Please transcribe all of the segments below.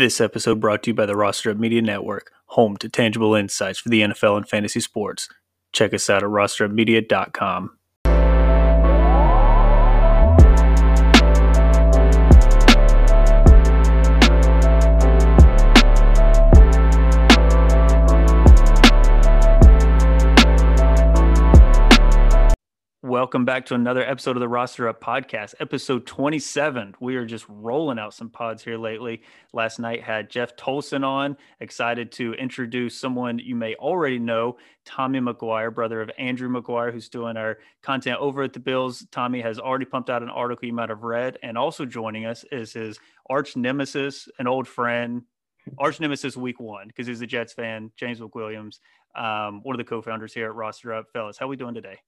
This episode brought to you by the Roster Up Media Network, home to tangible insights for the NFL and fantasy sports. Check us out at rosterupmedia.com. Welcome back to another episode of the Roster Up Podcast, episode 27. We are just rolling out some pods here lately. Last night had Jeff Tolson on. Excited to introduce someone you may already know, Tommy McGuire, brother of Andrew McGuire, who's doing our content over at the Bills. Tommy has already pumped out an article you might have read. And also joining us is his arch nemesis, an old friend, arch nemesis week one, because he's a Jets fan, James McWilliams, um, one of the co founders here at Roster Up. Fellas, how are we doing today?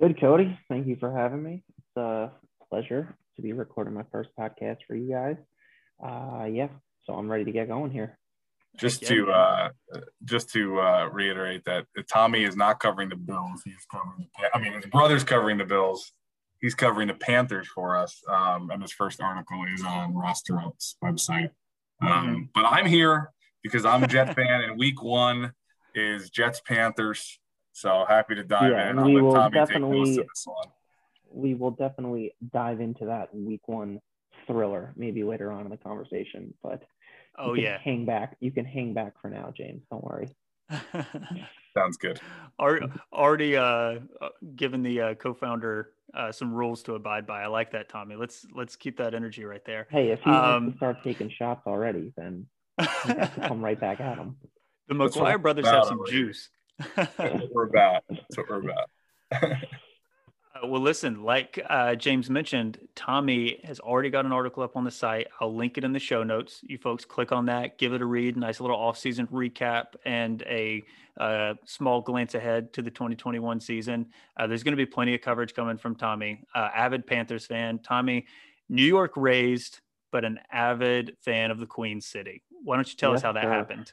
Good, Cody. Thank you for having me. It's a pleasure to be recording my first podcast for you guys. Uh, yeah, so I'm ready to get going here. Just to uh, just to uh, reiterate that Tommy is not covering the Bills. He's covering. The, I mean, his brother's covering the Bills. He's covering the Panthers for us. Um, and his first article is on Roster Up's website. Um, mm-hmm. But I'm here because I'm a Jet fan, and Week One is Jets Panthers. So happy to dive yeah, in. And we will Tommy definitely, We will definitely dive into that week one thriller maybe later on in the conversation. But oh yeah, hang back. You can hang back for now, James. Don't worry. Sounds good. Already uh, given the uh, co-founder uh, some rules to abide by. I like that, Tommy. Let's let's keep that energy right there. Hey, if he um, wants to start taking shots already, then you have to come right back at him. The McGuire brothers have some juice. That's what we're about. That's what we're about. Uh, well, listen, like uh, James mentioned, Tommy has already got an article up on the site. I'll link it in the show notes. You folks click on that, give it a read, nice little off-season recap, and a uh, small glance ahead to the 2021 season. Uh, there's going to be plenty of coverage coming from Tommy, uh, avid Panthers fan. Tommy, New York raised, but an avid fan of the Queen City. Why don't you tell yes, us how that sir. happened?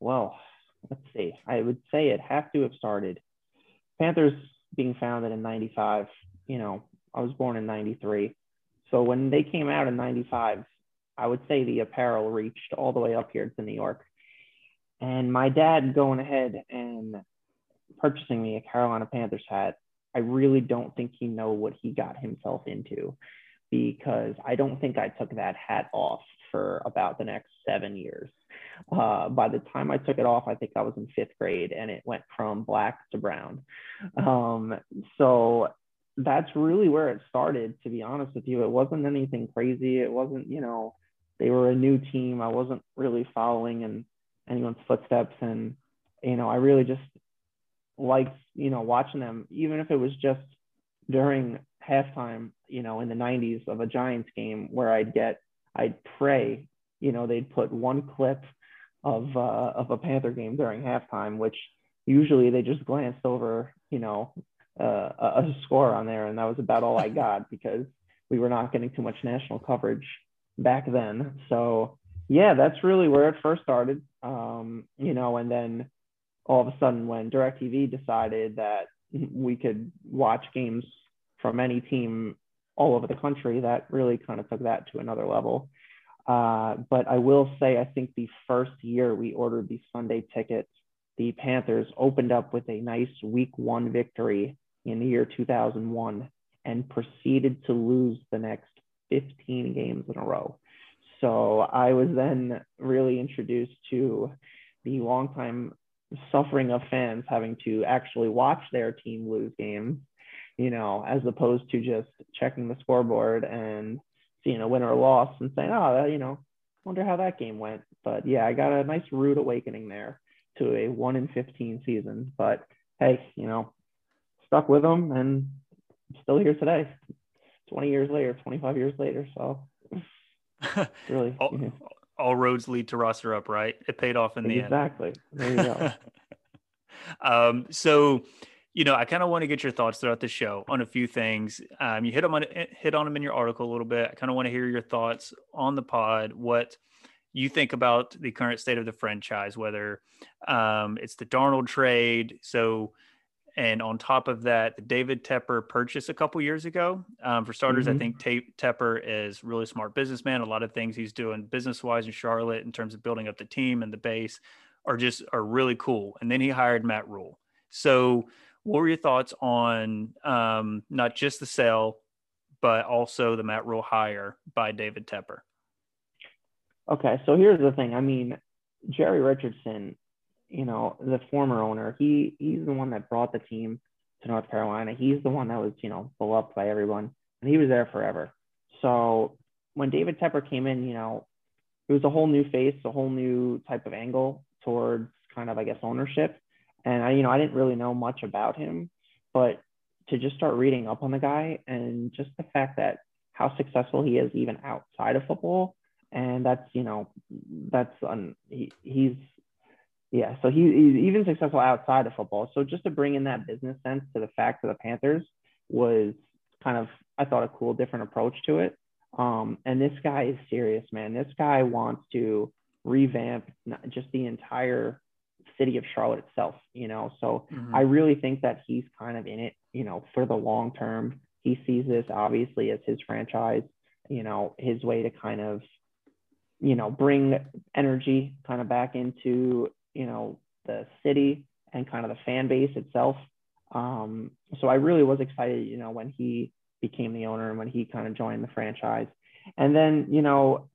Well, let's see, I would say it has to have started. Panthers being founded in 95, you know, I was born in 93. So when they came out in 95, I would say the apparel reached all the way up here to New York. And my dad going ahead and purchasing me a Carolina Panthers hat, I really don't think he know what he got himself into because I don't think I took that hat off for about the next seven years. Uh, by the time I took it off, I think I was in fifth grade and it went from black to brown. Um, so that's really where it started, to be honest with you. It wasn't anything crazy. It wasn't, you know, they were a new team. I wasn't really following in anyone's footsteps. And, you know, I really just liked, you know, watching them, even if it was just during halftime, you know, in the 90s of a Giants game where I'd get, I'd pray, you know, they'd put one clip of uh, of a Panther game during halftime, which usually they just glanced over, you know, uh, a, score on there, and that was about all I got because we were not getting too much national coverage back then. So yeah, that's really where it first started. Um, you know, and then all of a sudden when DirecTV decided that we could watch games from any team all over the country, that really kind of took that to another level. Uh, but I will say, I think the first year we ordered the Sunday tickets, the Panthers opened up with a nice week one victory in the year 2001 and proceeded to lose the next 15 games in a row. So I was then really introduced to the longtime suffering of fans having to actually watch their team lose games, you know, as opposed to just checking the scoreboard and seeing a win or a loss and saying, oh, you know, wonder how that game went. But yeah, I got a nice rude awakening there to a one in 15 season. But hey, you know, stuck with them and I'm still here today, 20 years later, 25 years later. So really, all, all, roads lead to roster up, right? It paid off in the exactly. end. Exactly. There you go. um, so, you know, I kind of want to get your thoughts throughout the show on a few things. Um, you hit them on eh, hit on them in your article a little bit. I kind of want to hear your thoughts on the pod. What you think about the current state of the franchise, whether um, it's the Darnold trade. So, And on top of that, the David Tepper purchase a couple years ago. Um, for starters, mm-hmm. I think Te- Tepper is really smart businessman. A lot of things he's doing business wise in Charlotte in terms of building up the team and the base are just are really cool. And then he hired Matt Rhule. So, what were your thoughts on um, not just the sale, but also the Matt Rhule hire by David Tepper? Okay, so here's the thing. I mean, Jerry Richardson you know, the former owner, he he's the one that brought the team to North Carolina. He's the one that was, you know, beloved by everyone, and he was there forever. So when David Tepper came in, you know, it was a whole new face, a whole new type of angle towards kind of, I guess, ownership. And I, you know, I didn't really know much about him, but to just start reading up on the guy and just the fact that how successful he is even outside of football, and that's, you know, that's un, he, he's yeah, so he, he's even successful outside of football. So just to bring in that business sense to the fact of the Panthers was kind of, I thought, a cool, different approach to it. Um, and this guy is serious, man. This guy wants to revamp just the entire city of Charlotte itself, you know. So mm-hmm. I really think that he's kind of in it, you know, for the long term. He sees this obviously as his franchise, you know, his way to kind of, you know, bring energy kind of back into you know the city and kind of the fan base itself. Um, so I really was excited, you know, when he became the owner and when he kind of joined the franchise. And then, you know,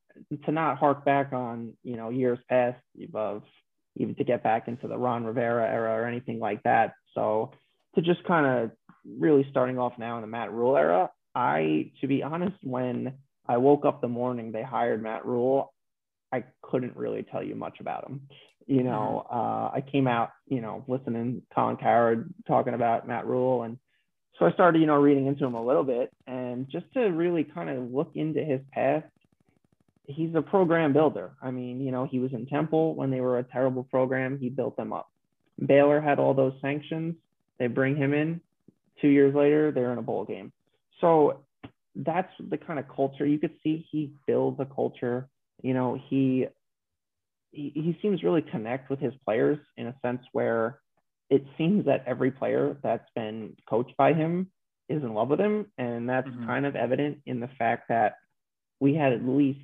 to not hark back on, you know, years past of even to get back into the Ron Rivera era or anything like that. So to just kind of really starting off now in the Matt Rhule era, I, to be honest, when I woke up the morning they hired Matt Rhule, I couldn't really tell you much about him you know, mm-hmm. uh, I came out, you know, listening to Colin Cowherd talking about Matt Rhule. And so I started, you know, reading into him a little bit and just to really kind of look into his past. He's a program builder. I mean, you know, he was in Temple when they were a terrible program. He built them up. Baylor had all those sanctions. They bring him in. Two years later, they're in a bowl game. So that's the kind of culture you could see. He builds a culture. You know, he he, he seems really connect with his players in a sense where it seems that every player that's been coached by him is in love with him. And that's mm-hmm. kind of evident in the fact that we had at least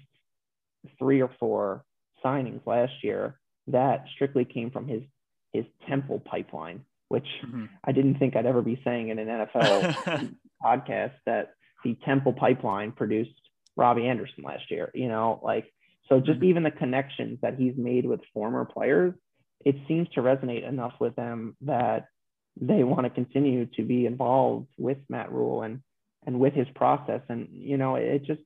three or four signings last year that strictly came from his his temple pipeline, which mm-hmm. I didn't think I'd ever be saying in an NFL podcast that the temple pipeline produced Robbie Anderson last year. You know, like so just mm-hmm. even the connections that he's made with former players, it seems to resonate enough with them that they want to continue to be involved with Matt Rhule and and with his process. And you know, it just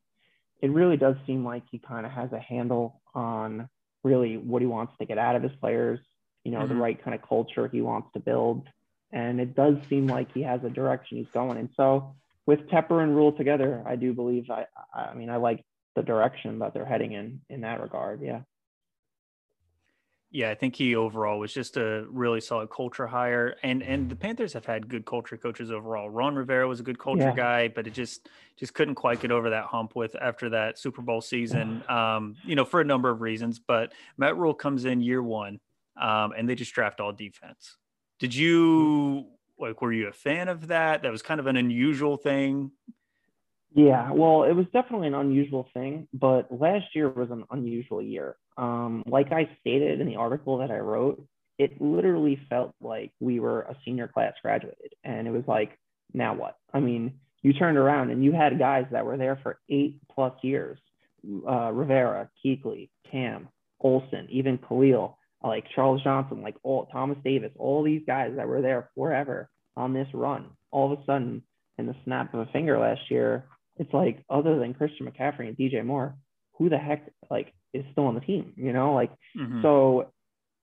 it really does seem like he kind of has a handle on really what he wants to get out of his players, you know, mm-hmm. the right kind of culture he wants to build. And it does seem like he has a direction he's going. And so with Tepper and Rhule together, I do believe I I mean I like the direction that they're heading in in that regard. Yeah. Yeah, I think he overall was just a really solid culture hire, and and the Panthers have had good culture coaches overall. Ron Rivera was a good culture yeah. guy, but it just just couldn't quite get over that hump with after that Super Bowl season. Um, you know, for a number of reasons. But Matt Rhule comes in year one, um, and they just draft all defense. Did you like? Were you a fan of that? That was kind of an unusual thing yeah, well, it was definitely an unusual thing, but last year was an unusual year. Um, like I stated in the article that I wrote, it literally felt like we were a senior class graduated, and it was like, now what? I mean, you turned around and you had guys that were there for eight plus years: uh, Rivera, Kuechly, Cam, Olsen, even Kalil, like Charles Johnson, like all Thomas Davis, all these guys that were there forever on this run. All of a sudden, in the snap of a finger last year, it's like other than Christian McCaffrey and DJ Moore, who the heck like is still on the team? You know, like mm-hmm. so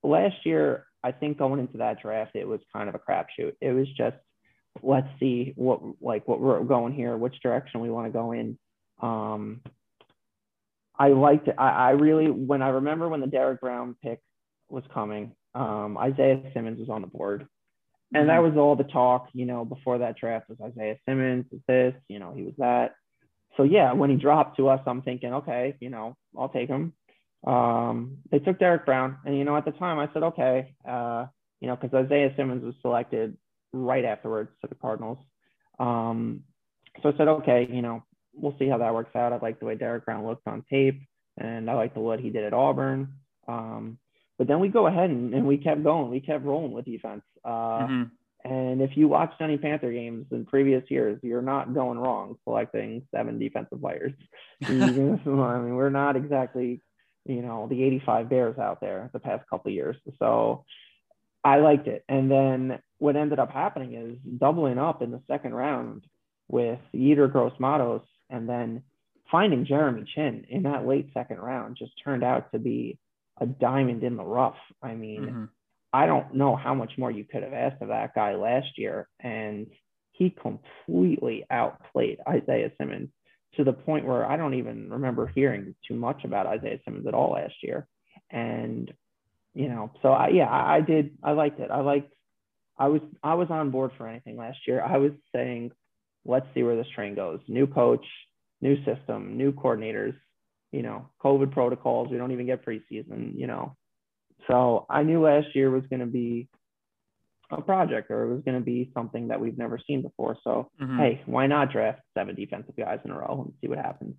last year I think going into that draft it was kind of a crapshoot. It was just let's see what like what we're going here, which direction we want to go in. Um, I liked it. I, I really when I remember when the Derrick Brown pick was coming, um, Isaiah Simmons was on the board. And that mm-hmm. was all the talk, you know, before that draft was Isaiah Simmons, is this, you know, he was that so yeah, when he dropped to us, I'm thinking, okay, you know, I'll take him. Um, they took Derrick Brown, and you know, at the time, I said, okay, uh, you know, because Isaiah Simmons was selected right afterwards to the Cardinals. Um, so I said, okay, you know, we'll see how that works out. I like the way Derrick Brown looked on tape, and I like the what he did at Auburn. Um, but then we go ahead and, and, we kept going. We kept rolling with defense. Uh, mm-hmm. And if you watched any Panther games in previous years, you're not going wrong selecting seven defensive players. I mean, we're not exactly, you know, the 85 Bears out there the past couple years. So I liked it. And then what ended up happening is doubling up in the second round with Yetur Gross-Matos and then finding Jeremy Chinn in that late second round just turned out to be a diamond in the rough. I mean, mm-hmm. I don't know how much more you could have asked of that guy last year. And he completely outplayed Isaiah Simmons to the point where I don't even remember hearing too much about Isaiah Simmons at all last year. And, you know, so I, yeah, I, I did, I liked it. I liked, I was, I was on board for anything last year. I was saying, let's see where this train goes. New coach, new system, new coordinators, you know, COVID protocols. We don't even get preseason, you know. So I knew last year was going to be a project or it was going to be something that we've never seen before. So, mm-hmm. hey, why not draft seven defensive guys in a row and see what happens?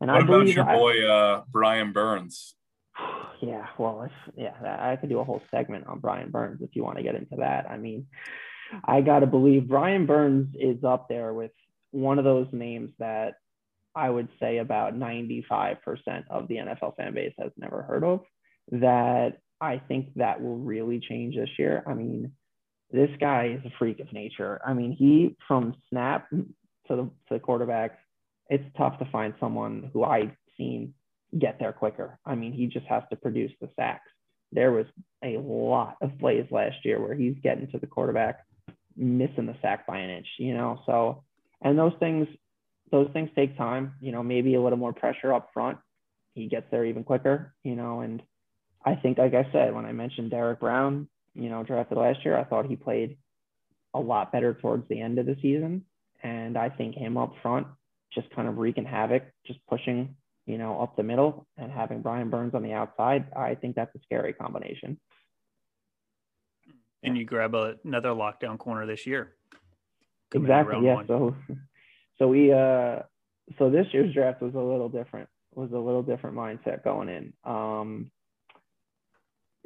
And what I about your I, boy, uh, Brian Burns? Yeah, well, if, yeah, I could do a whole segment on Brian Burns if you want to get into that. I mean, I got to believe Brian Burns is up there with one of those names that I would say about 95% of the NFL fan base has never heard of. That I think that will really change this year. I mean, this guy is a freak of nature. I mean, he from snap to the, to the quarterback, it's tough to find someone who I've seen get there quicker. I mean, he just has to produce the sacks. There was a lot of plays last year where he's getting to the quarterback, missing the sack by an inch, you know. So, and those things those things take time, you know, maybe a little more pressure up front. He gets there even quicker, you know, and I think, like I said, when I mentioned Derrick Brown, you know, drafted last year, I thought he played a lot better towards the end of the season. And I think him up front, just kind of wreaking havoc, just pushing, you know, up the middle and having Brian Burns on the outside, I think that's a scary combination. And you grab a, another lockdown corner this year. Exactly. Yeah. One. So so we uh so this year's draft was a little different was a little different mindset going in um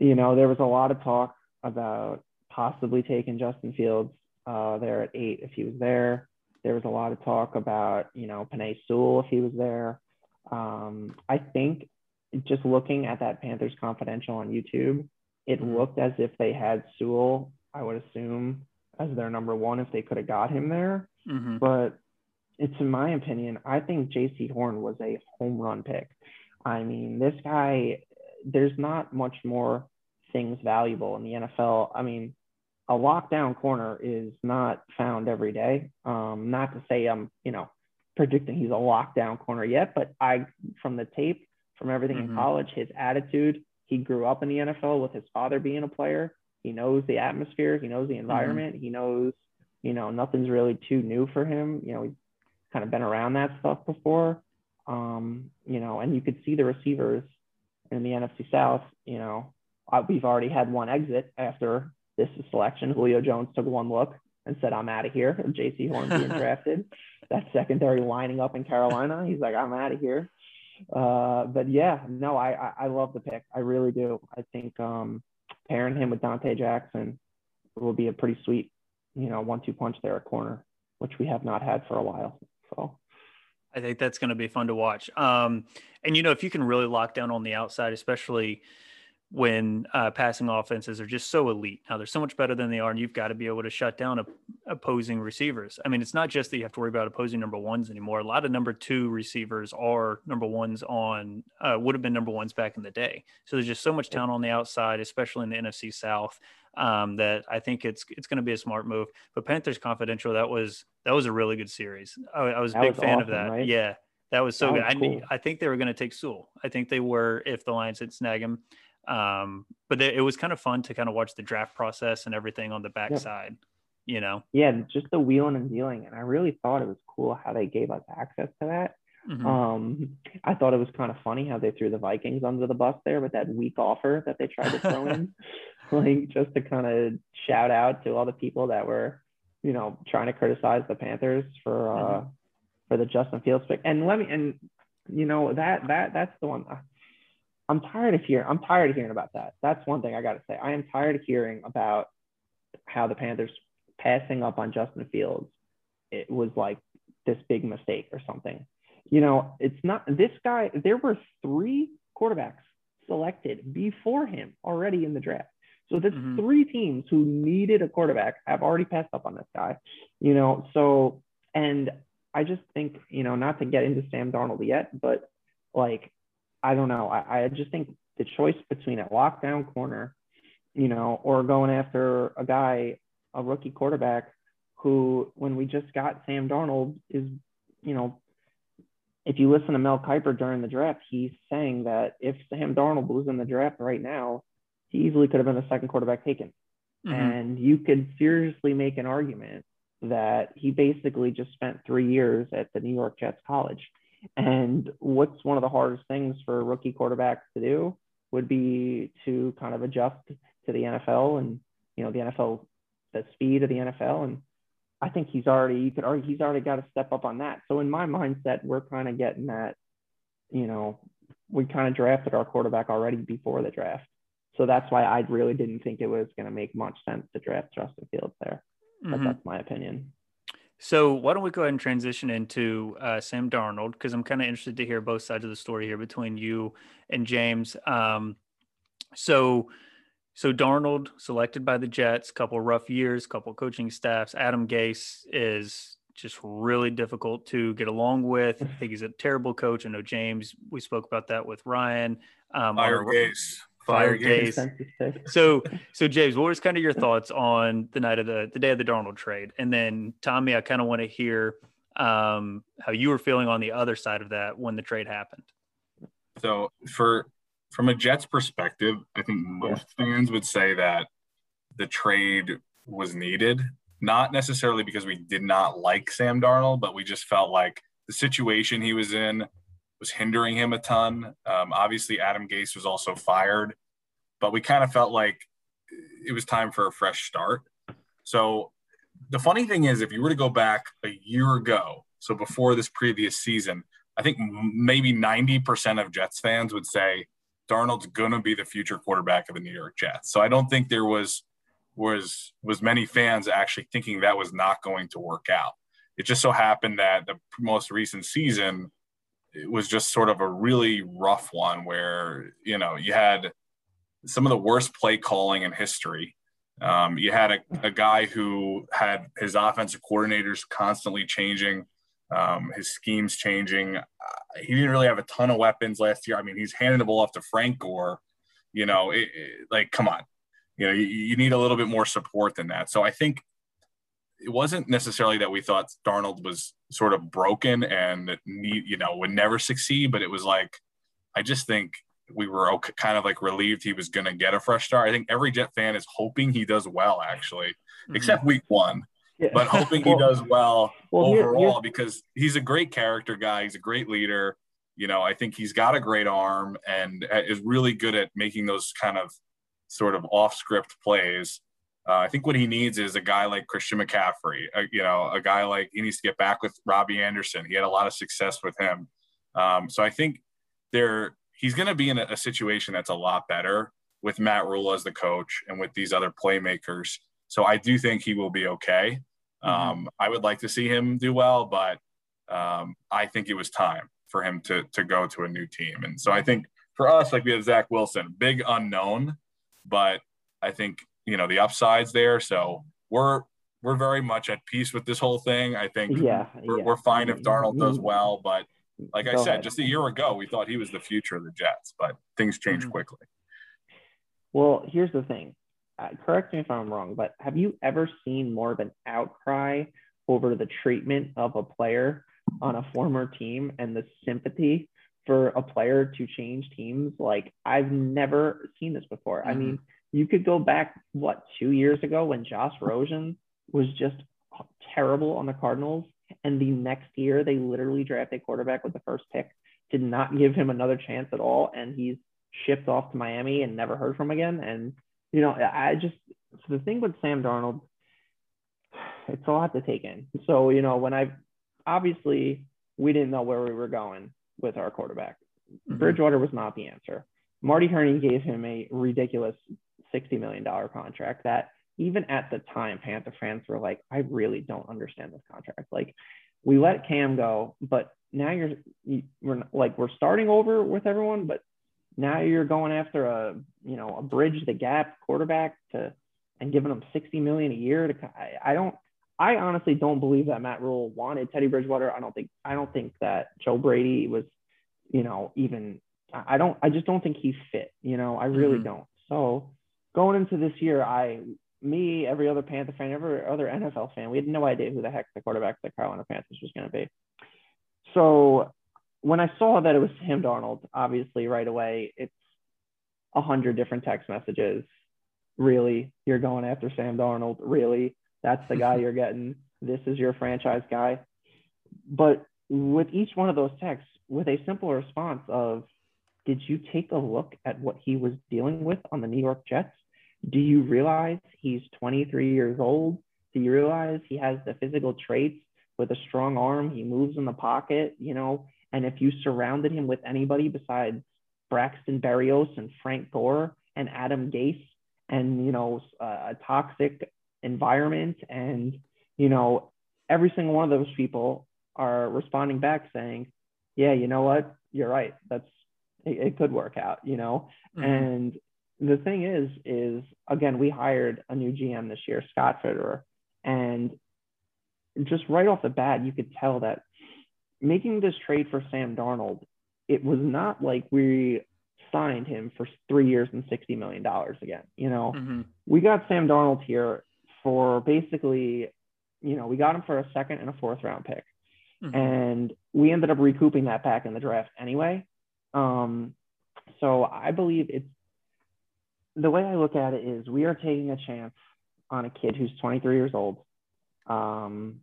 you know there was a lot of talk about possibly taking justin fields uh there at eight if he was there there was a lot of talk about you know Penei Sewell if he was there um i think just looking at that panthers confidential on youtube it mm-hmm. looked as if they had sewell i would assume as their number one if they could have got him there mm-hmm. but it's in my opinion, I think Jaycee Horn was a home run pick. I mean, this guy, there's not much more things valuable in the NFL. I mean, a lockdown corner is not found every day. Um, not to say I'm, you know, predicting he's a lockdown corner yet, but I, from the tape, from everything mm-hmm. in college, his attitude, he grew up in the NFL with his father being a player. He knows the atmosphere, he knows the mm-hmm. environment, mm-hmm. he knows, you know, nothing's really too new for him. You know, he's kind of been around that stuff before. Um, you know, and you could see the receivers in the NFC South. You know, uh, we've already had one exit after this selection. Julio Jones took one look and said, "I'm out of here." Jaycee Horn being drafted. That secondary lining up in Carolina. He's like, "I'm out of here." Uh, but yeah, no, I, I, I love the pick. I really do. I think um, pairing him with Donte Jackson will be a pretty sweet, you know, one-two punch there at corner, which we have not had for a while. So I think that's going to be fun to watch. Um, and you know, if you can really lock down on the outside, especially when uh, passing offenses are just so elite. Now they're so much better than they are, and you've got to be able to shut down opposing receivers. I mean, it's not just that you have to worry about opposing number ones anymore. A lot of number two receivers are number ones on uh, would have been number ones back in the day. So there's just so much talent on the outside, especially in the NFC South um, that I think it's it's going to be a smart move. But Panthers Confidential, that was that was a really good series. I, I was a big was fan awesome, of that. Right? Yeah, that was so that good. Cool. I I think they were going to take Sewell. I think they were if the Lions had snag him. Um, but they, it was kind of fun to kind of watch the draft process and everything on the backside. Yeah. You know, yeah, just the wheeling and dealing, and I really thought it was cool how they gave us access to that. Mm-hmm. Um, I thought it was kind of funny how they threw the Vikings under the bus there with that weak offer that they tried to throw in. like just to kind of shout out to all the people that were you know, trying to criticize the Panthers for uh mm-hmm. for the Justin Fields pick. And let me and you know that that that's the one. I'm tired of hearing. I'm tired of hearing about that. That's one thing I got to say. I am tired of hearing about how the Panthers passing up on Justin Fields. It was like this big mistake or something. You know, it's not this guy. There were three quarterbacks selected before him already in the draft. So the mm-hmm. three teams who needed a quarterback have already passed up on this guy. You know, so and I just think, you know, not to get into Sam Darnold yet, but like I don't know. I, I just think the choice between a lockdown corner, you know, or going after a guy, a rookie quarterback who, when we just got Sam Darnold, is, you know, if you listen to Mel Kiper during the draft, he's saying that if Sam Darnold was in the draft right now, he easily could have been the second quarterback taken. Mm-hmm. And you could seriously make an argument that he basically just spent three years at the New York Jets college. And what's one of the hardest things for rookie quarterbacks to do would be to kind of adjust to the NFL and you know the NFL, the speed of the NFL. And I think he's already you could argue he's already got to step up on that. So in my mindset, we're kind of getting that, you know, we kind of drafted our quarterback already before the draft. So that's why I really didn't think it was going to make much sense to draft Justin Fields there. But mm-hmm. that's my opinion. So why don't we go ahead and transition into uh, Sam Darnold because I'm kind of interested to hear both sides of the story here between you and James. Um, so, so Darnold selected by the Jets, couple rough years, couple coaching staffs. Adam Gase is just really difficult to get along with. I think he's a terrible coach. I know James. We spoke about that with Ryan. Um, Fire Gase fire Gase. so, so James, what was kind of your thoughts on the night of the the day of the Darnold trade? And then Tommy, I kind of want to hear um, how you were feeling on the other side of that when the trade happened. So, for from a Jets perspective, I think most yeah. fans would say that the trade was needed, not necessarily because we did not like Sam Darnold, but we just felt like the situation he was in was hindering him a ton. Um, obviously, Adam Gase was also fired, but we kind of felt like it was time for a fresh start. So the funny thing is, if you were to go back a year ago, so before this previous season, I think maybe 90% of Jets fans would say Darnold's going to be the future quarterback of the New York Jets. So I don't think there was was was many fans actually thinking that was not going to work out. It just so happened that the most recent season it was just sort of a really rough one where you know you had some of the worst play calling in history. Um, you had a, a, guy who had his offensive coordinators constantly changing, um, his schemes changing. Uh, he didn't really have a ton of weapons last year. I mean, he's handing the ball off to Frank Gore. You know, it, it, like, come on. You know, you, you need a little bit more support than that. So I think it wasn't necessarily that we thought Darnold was sort of broken and need, you know, would never succeed, but it was like, I just think we were okay, kind of like relieved he was going to get a fresh start. I think every Jet fan is hoping he does well, actually, mm-hmm. except week one, yeah. but hoping well, he does well, well overall here, here. because he's a great character guy. He's a great leader. You know, I think he's got a great arm and is really good at making those kind of sort of off script plays. Uh, I think what he needs is a guy like Christian McCaffrey. Uh, you know, a guy like he needs to get back with Robbie Anderson. He had a lot of success with him. Um, so I think there he's going to be in a, a, situation that's a lot better with Matt Rhule as the coach and with these other playmakers. So I do think he will be okay. Mm-hmm. Um, I would like to see him do well, but um, I think it was time for him to to go to a new team. And so I think for us, like we have Zach Wilson, big unknown, but I think you know the upsides there. So we're we're very much at peace with this whole thing. I think yeah, we're, yeah. we're fine if Darnold does well, but like Go I said, ahead. just a year ago, we thought he was the future of the Jets, but things change mm-hmm. quickly. Well, here's the thing. Uh, correct me if I'm wrong, but have you ever seen more of an outcry over the treatment of a player on a former team and the sympathy for a player to change teams? Like I've never seen this before. Mm-hmm. I mean, you could go back what two years ago when Josh Rosen was just terrible on the Cardinals, and the next year they literally drafted a quarterback with the first pick, did not give him another chance at all, and he's shipped off to Miami and never heard from again. And you know, I just so the thing with Sam Darnold, it's a lot to take in. So, you know, when I obviously we didn't know where we were going with our quarterback. Mm-hmm. Bridgewater was not the answer. Marty Hurney gave him a ridiculous $60 million contract that even at the time, Panther fans were like, I really don't understand this contract. Like, we let Cam go, but now you're, you, we're like, we're starting over with everyone, but now you're going after a, you know, a bridge the gap quarterback to, and giving them 60 million a year to, I, I don't, I honestly don't believe that Matt Rhule wanted Teddy Bridgewater. I don't think, I don't think that Joe Brady was, you know, even, I don't, I just don't think he fit, you know, I really mm-hmm. don't. So going into this year, I, me, every other Panther fan, every other NFL fan, we had no idea who the heck the quarterback of the Carolina Panthers was going to be. So when I saw that it was Sam Darnold, obviously right away, it's a hundred different text messages. Really, you're going after Sam Darnold. Really, that's the guy you're getting. This is your franchise guy. But with each one of those texts, with a simple response of, did you take a look at what he was dealing with on the New York Jets? Do you realize he's 23 years old? Do you realize he has the physical traits with a strong arm? He moves in the pocket, you know. And if you surrounded him with anybody besides Braxton Berrios and Frank Gore and Adam Gase and, you know, a toxic environment and, you know, every single one of those people are responding back saying, yeah, you know what? You're right. That's, it, it could work out, you know? Mm-hmm. And the thing is, is again, we hired a new GM this year, Scott Fitterer, and just right off the bat, you could tell that making this trade for Sam Darnold, it was not like we signed him for three years and $60 million again. You know, mm-hmm. we got Sam Darnold here for basically, you know, we got him for a second and a fourth round pick. Mm-hmm. And we ended up recouping that back in the draft anyway. Um, so I believe it's the way I look at it is we are taking a chance on a kid who's 23 years old. Um,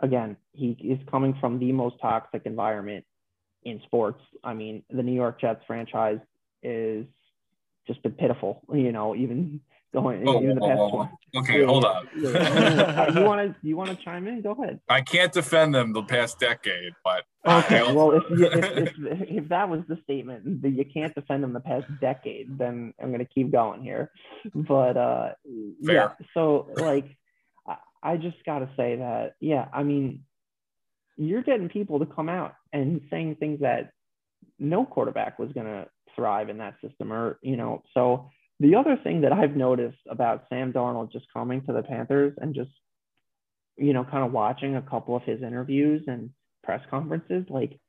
again, he is coming from the most toxic environment in sports. I mean, the New York Jets franchise is just pitiful, you know, even going oh, even the past oh, Okay, hold on. you want to you want to chime in? Go ahead. I can't defend them the past decade, but okay. well, if, you, if, if, if that was the statement that you can't defend them the past decade, then I'm gonna keep going here. But uh, Fair. yeah, so like I, I just gotta say that yeah, I mean, you're getting people to come out and saying things that no quarterback was gonna thrive in that system, or you know, so the other thing that I've noticed about Sam Darnold just coming to the Panthers and just, you know, kind of watching a couple of his interviews and press conferences, like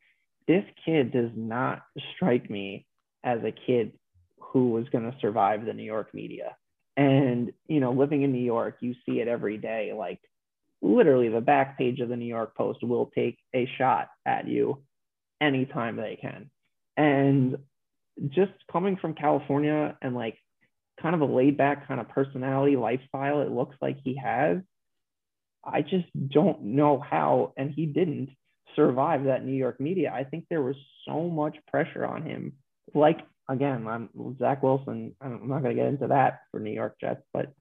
this kid does not strike me as a kid who was going to survive the New York media. And, you know, living in New York, you see it every day. Like literally the back page of the New York Post will take a shot at you anytime they can. And just coming from California and like kind of a laid back kind of personality lifestyle it looks like he has. I just don't know how and he didn't survive that new york media. I think there was so much pressure on him. Like again i'm zach wilson i'm not going to get into that for new york jets but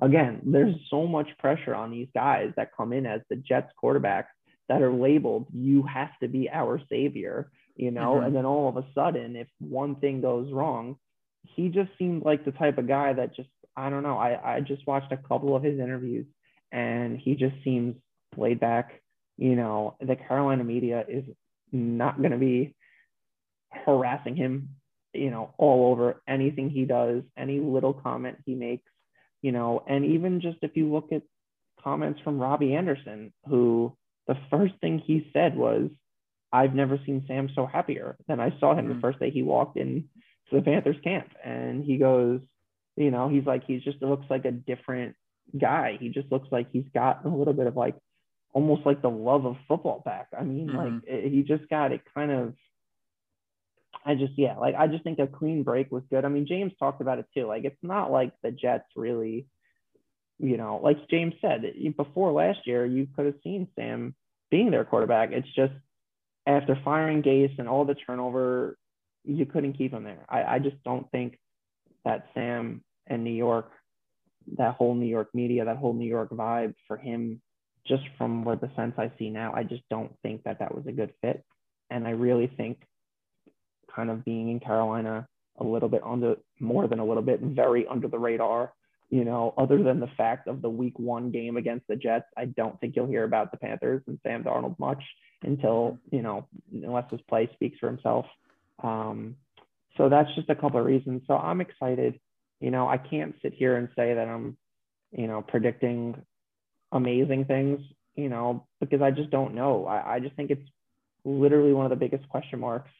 again there's so much pressure on these guys that come in as the jets quarterbacks that are labeled you have to be our savior you know? Mm-hmm. and then all of a sudden if one thing goes wrong he just seemed like the type of guy that just I don't know. I I just watched a couple of his interviews and he just seems laid back. You know, the Carolina media is not going to be harassing him, you know, all over anything he does, any little comment he makes, you know, and even just if you look at comments from Robbie Anderson, who the first thing he said was, I've never seen Sam so happier than I saw him mm-hmm. the first day he walked in to the Panthers camp. And he goes, you know, he's like, he's just looks like a different guy. He just looks like he's got a little bit of like almost like the love of football back. I mean, mm-hmm. like it, he just got it kind of. I just yeah, like I just think a clean break was good. I mean, James talked about it too. Like it's not like the Jets really, you know, like James said before last year, you could have seen Sam being their quarterback. It's just after firing Gase and all the turnover you couldn't keep him there. I, I just don't think that Sam and New York, that whole New York media, that whole New York vibe for him just from what the sense I see now, I just don't think that that was a good fit. And I really think kind of being in Carolina a little bit under more than a little bit, very under the radar. You know, other than the fact of the week one game against the Jets, I don't think you'll hear about the Panthers and Sam Darnold much until, you know, unless his play speaks for himself. Um, so that's just a couple of reasons. So I'm excited. You know, I can't sit here and say that I'm, you know, predicting amazing things, you know, because I just don't know. I, I just think it's literally one of the biggest question marks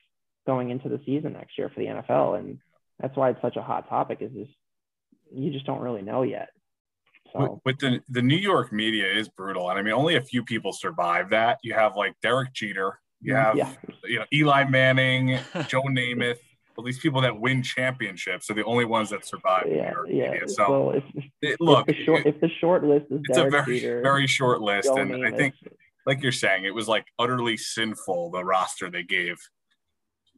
going into the season next year for the NFL. And that's why it's such a hot topic is just, you just don't really know yet. So. With, the the New York media is brutal, and I mean only a few people survive that. You have like Derek Jeter, you mm-hmm. have yeah. you know Eli Manning, Joe Namath, well, these people that win championships are the only ones that survive. Yeah, yeah. So well, if, it, look, if the, short, if the short list is it's Derek a very Jeter, very short list, and Namath. I think, like you're saying, it was like utterly sinful the roster they gave.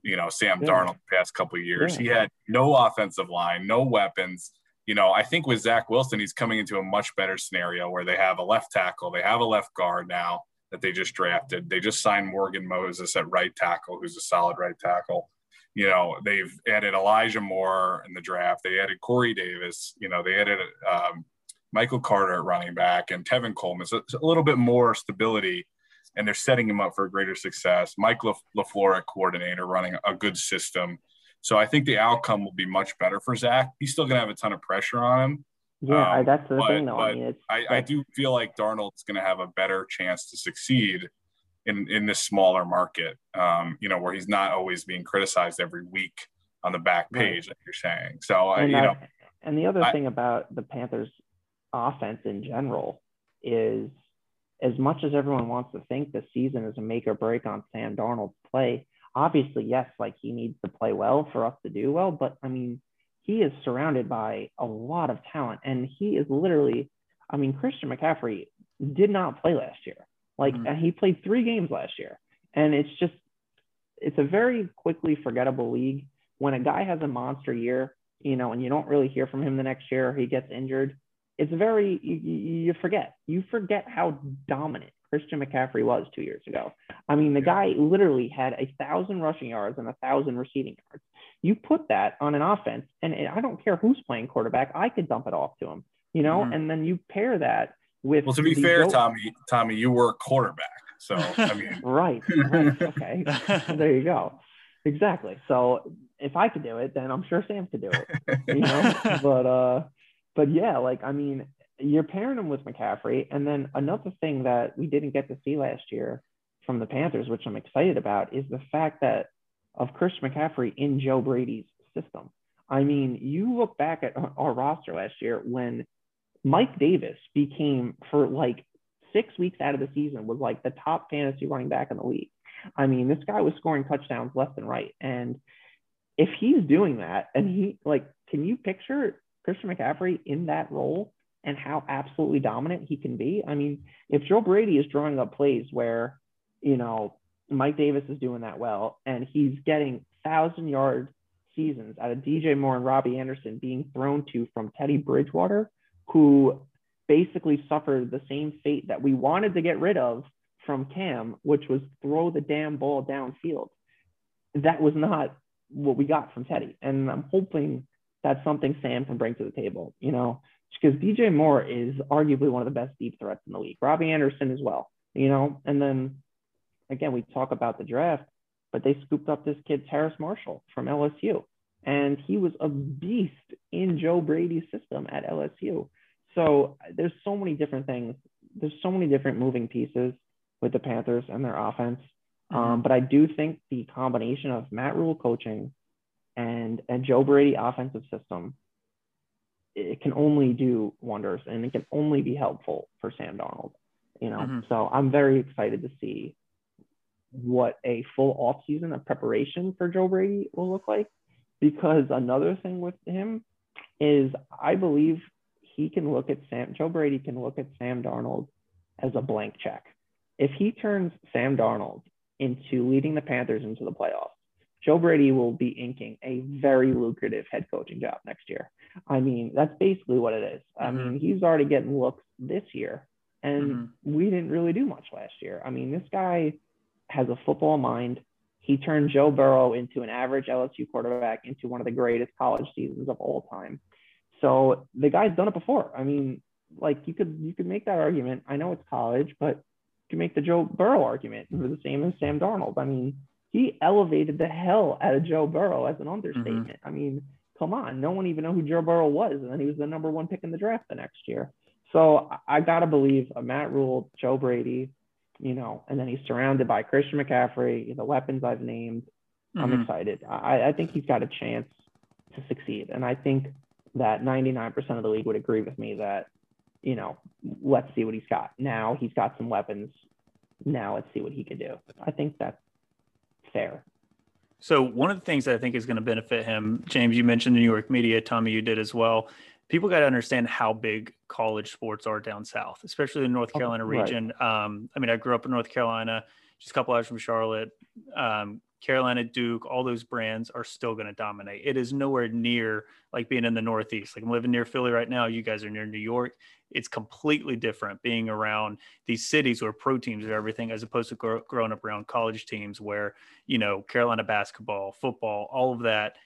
You know, Sam yeah. Darnold the past couple years, yeah. he had no offensive line, no weapons you know, I think with Zach Wilson, he's coming into a much better scenario where they have a left tackle, they have a left guard now that they just drafted. They just signed Morgan Moses at right tackle, who's a solid right tackle. You know, they've added Elijah Moore in the draft. They added Corey Davis. You know, they added um, Michael Carter at running back and Tevin Coleman. So a little bit more stability, and they're setting him up for greater success. Mike LaFleur at coordinator, running a good system. So I think the outcome will be much better for Zach. He's still going to have a ton of pressure on him. Yeah, um, that's the but, thing, though. I mean, I, I, do feel like Darnold's going to have a better chance to succeed in in this smaller market. Um, you know, where he's not always being criticized every week on the back page, right. like you're saying. So, and, uh, you know, and the other I, thing about the Panthers' offense in general is, as much as everyone wants to think the season is a make or break on Sam Darnold's play, obviously, yes, like he needs to play well for us to do well. But I mean, he is surrounded by a lot of talent, and he is literally, I mean, Christian McCaffrey did not play last year. Like mm-hmm. he played three games last year, and it's just, it's a very quickly forgettable league. When a guy has a monster year, you know, and you don't really hear from him the next year, he gets injured. It's very you, you forget. You forget how dominant Christian McCaffrey was two years ago. I mean, the guy literally had a thousand rushing yards and a thousand receiving yards. You put that on an offense, and I don't care who's playing quarterback, I could dump it off to him, you know. Mm-hmm. And then you pair that with. Well, to be fair, Tommy, Tommy, you were a quarterback, so I mean. right. right. Okay. there you go. Exactly. So if I could do it, then I'm sure Sam could do it. You know, but uh, but yeah, like I mean, you're pairing him with McCaffrey. And then another thing that we didn't get to see last year from the Panthers, which I'm excited about, is the fact that of Chris McCaffrey in Joe Brady's system. I mean, you look back at our roster last year when Mike Davis became for like six weeks out of the season was like the top fantasy running back in the league. I mean, this guy was scoring touchdowns left and right. And if he's doing that, and he like, can you picture Christian McCaffrey in that role? and how absolutely dominant he can be. I mean, if Joe Brady is drawing up plays where, you know, Mike Davis is doing that well and he's getting thousand yard seasons out of DJ Moore and Robbie Anderson being thrown to from Teddy Bridgewater, who basically suffered the same fate that we wanted to get rid of from Cam, which was throw the damn ball downfield. That was not what we got from Teddy. And I'm hoping that's something Sam can bring to the table. You know, because DJ Moore is arguably one of the best deep threats in the league. Robbie Anderson as well, you know. And then again, we talk about the draft, but they scooped up this kid Terrace Marshall from LSU, and he was a beast in Joe Brady's system at LSU. So there's so many different things. There's so many different moving pieces with the Panthers and their offense. Mm-hmm. Um, but I do think the combination of Matt Rhule coaching and a Joe Brady offensive system it can only do wonders and it can only be helpful for Sam Darnold. You know, mm-hmm. so I'm very excited to see what a full off season of preparation for Joe Brady will look like. Because another thing with him is I believe he can look at Sam Joe Brady can look at Sam Darnold as a blank check. If he turns Sam Darnold into leading the Panthers into the playoffs, Joe Brady will be inking a very lucrative head coaching job next year. I mean, that's basically what it is. I mm-hmm. mean, he's already getting looks this year And mm-hmm. we didn't really do much last year. I mean, this guy has a football mind. He turned Joe Burrow into an average LSU quarterback into one of the greatest college seasons of all time. So the guy's done it before. I mean, like you could you could make that argument. I know it's college, but you can make the Joe Burrow argument for the same as Sam Darnold. I mean, he elevated the hell out of Joe Burrow as an understatement. Mm-hmm. I mean, come on, no one even know who Joe Burrow was, and then he was the number one pick in the draft the next year. So I gotta believe a Matt Rhule, Joe Brady, you know, and then he's surrounded by Christian McCaffrey, the weapons I've named. Mm-hmm. I'm excited. I, I think he's got a chance to succeed, and I think that 99% of the league would agree with me that, you know, let's see what he's got. Now he's got some weapons. Now let's see what he can do. I think that's fair. So one of the things that I think is going to benefit him, James, you mentioned the New York media, Tommy, you did as well. People got to understand how big college sports are down south, especially the North oh, Carolina region. Right. Um, I mean, I grew up in North Carolina, just a couple hours from Charlotte. Um, Carolina, Duke, all those brands are still going to dominate. It is nowhere near like being in the Northeast. Like I'm living near Philly right now. You guys are near New York. It's completely different being around these cities where pro teams are everything, as opposed to grow, growing up around college teams where you know Carolina basketball, football, all of that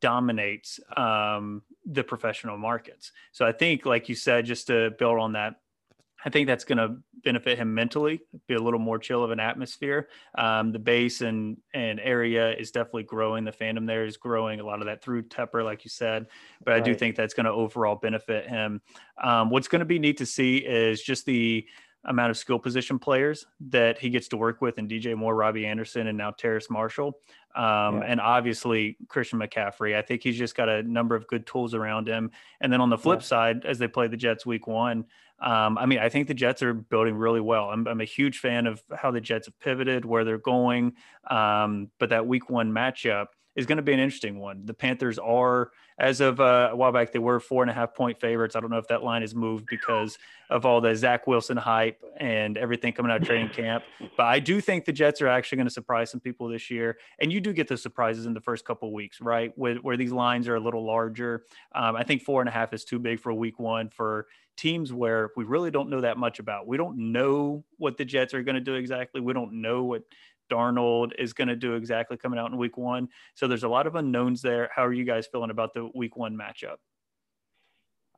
dominates um, the professional markets. So I think, like you said, just to build on that I think that's going to benefit him mentally, be a little more chill of an atmosphere. Um, the base and, and area is definitely growing. The fandom there is growing. A lot of that through Tepper, like you said. But right. I do think that's going to overall benefit him. Um, what's going to be neat to see is just the amount of skill position players that he gets to work with and DJ Moore, Robbie Anderson, and now Terrace Marshall. Um, yeah. And obviously Christian McCaffrey. I think he's just got a number of good tools around him. And then on the flip yeah. side, as they play the Jets week one, um, I mean, I think the Jets are building really well. I'm, I'm, a huge fan of how the Jets have pivoted, where they're going. Um, but that week one matchup is going to be an interesting one. The Panthers are, as of uh, a while back, they were four and a half point favorites. I don't know if that line has moved because of all the Zach Wilson hype and everything coming out of training camp. But I do think the Jets are actually going to surprise some people this year. And you do get the surprises in the first couple weeks, right? Where, where these lines are a little larger. Um, I think four and a half is too big for week one for teams where we really don't know that much about. We don't know what the Jets are going to do exactly. We don't know what Darnold is going to do exactly coming out in week one. So there's a lot of unknowns there. How are you guys feeling about the week one matchup?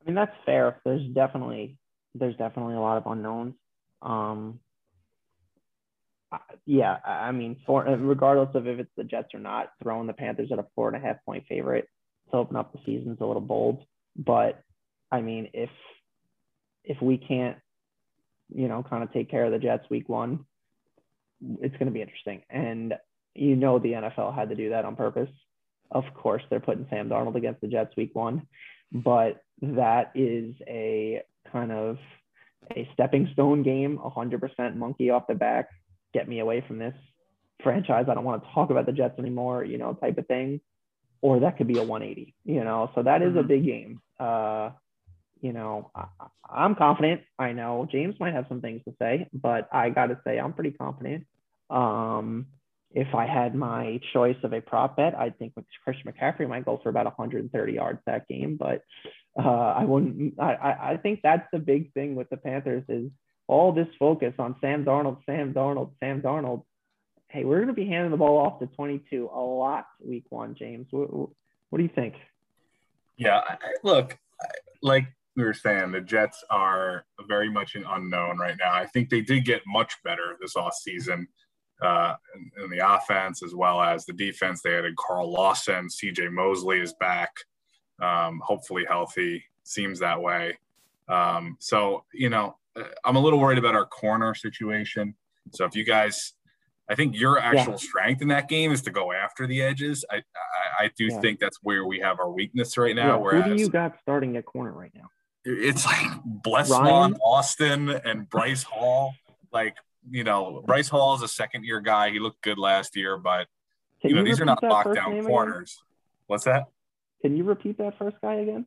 I mean, that's fair. There's definitely there's definitely a lot of unknowns. Um, yeah, I mean, for regardless of if it's the Jets or not, throwing the Panthers at a four and a half point favorite to open up the season is a little bold. But I mean, if if we can't, you know, kind of take care of the Jets week one, it's going to be interesting. And you know, the NFL had to do that on purpose. Of course, they're putting Sam Darnold against the Jets week one, but that is a kind of a stepping stone game, 100% monkey off the back, get me away from this franchise. I don't want to talk about the Jets anymore, you know, type of thing. Or that could be a 180, you know. So that is mm-hmm. a big game. Uh, you know, I, am confident. I know James might have some things to say, but I got to say I'm pretty confident. Um, if I had my choice of a prop bet, I think Christian McCaffrey might go for about 130 yards that game. But uh, I wouldn't. I, I think that's the big thing with the Panthers is all this focus on Sam Darnold, Sam Darnold, Sam Darnold. Hey, we're going to be handing the ball off to 22 a lot week one, James. What, what do you think? Yeah, look, like we were saying, the Jets are very much an unknown right now. I think they did get much better this off season uh, in, in, the offense as well as the defense. They added Carl Lawson, CJ Mosley is back, um, hopefully healthy. Seems that way. Um, so you know, uh, I'm a little worried about our corner situation. So if you guys, I think your actual yeah. strength in that game is to go after the edges. I I, I do yeah. think that's where we have our weakness right now. Yeah. Whereas, Who do you got starting at corner right now? it's like Blessuan, Austin, and Bryce Hall. Like, you know, Bryce Hall is a second year guy. He looked good last year, but Can you know, you these are not lockdown corners. Again? What's that? Can you repeat that first guy again?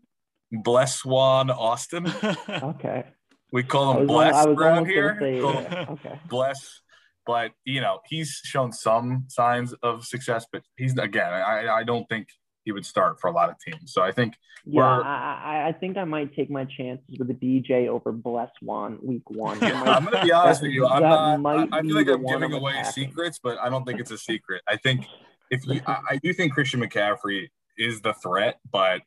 Blessuan Austin. okay. We call him Bless around here. Say, yeah. Okay. Bless. But you know, he's shown some signs of success, but he's again, I, I don't think he would start for a lot of teams. So I think yeah, I, I think I might take my chances with the DJ over Bless One week one. Yeah, I'm gonna be honest with you. I'm not, I, I feel like I'm giving away attacking. secrets, but I don't think it's a secret. I think if you, I, I do think Christian McCaffrey is the threat, but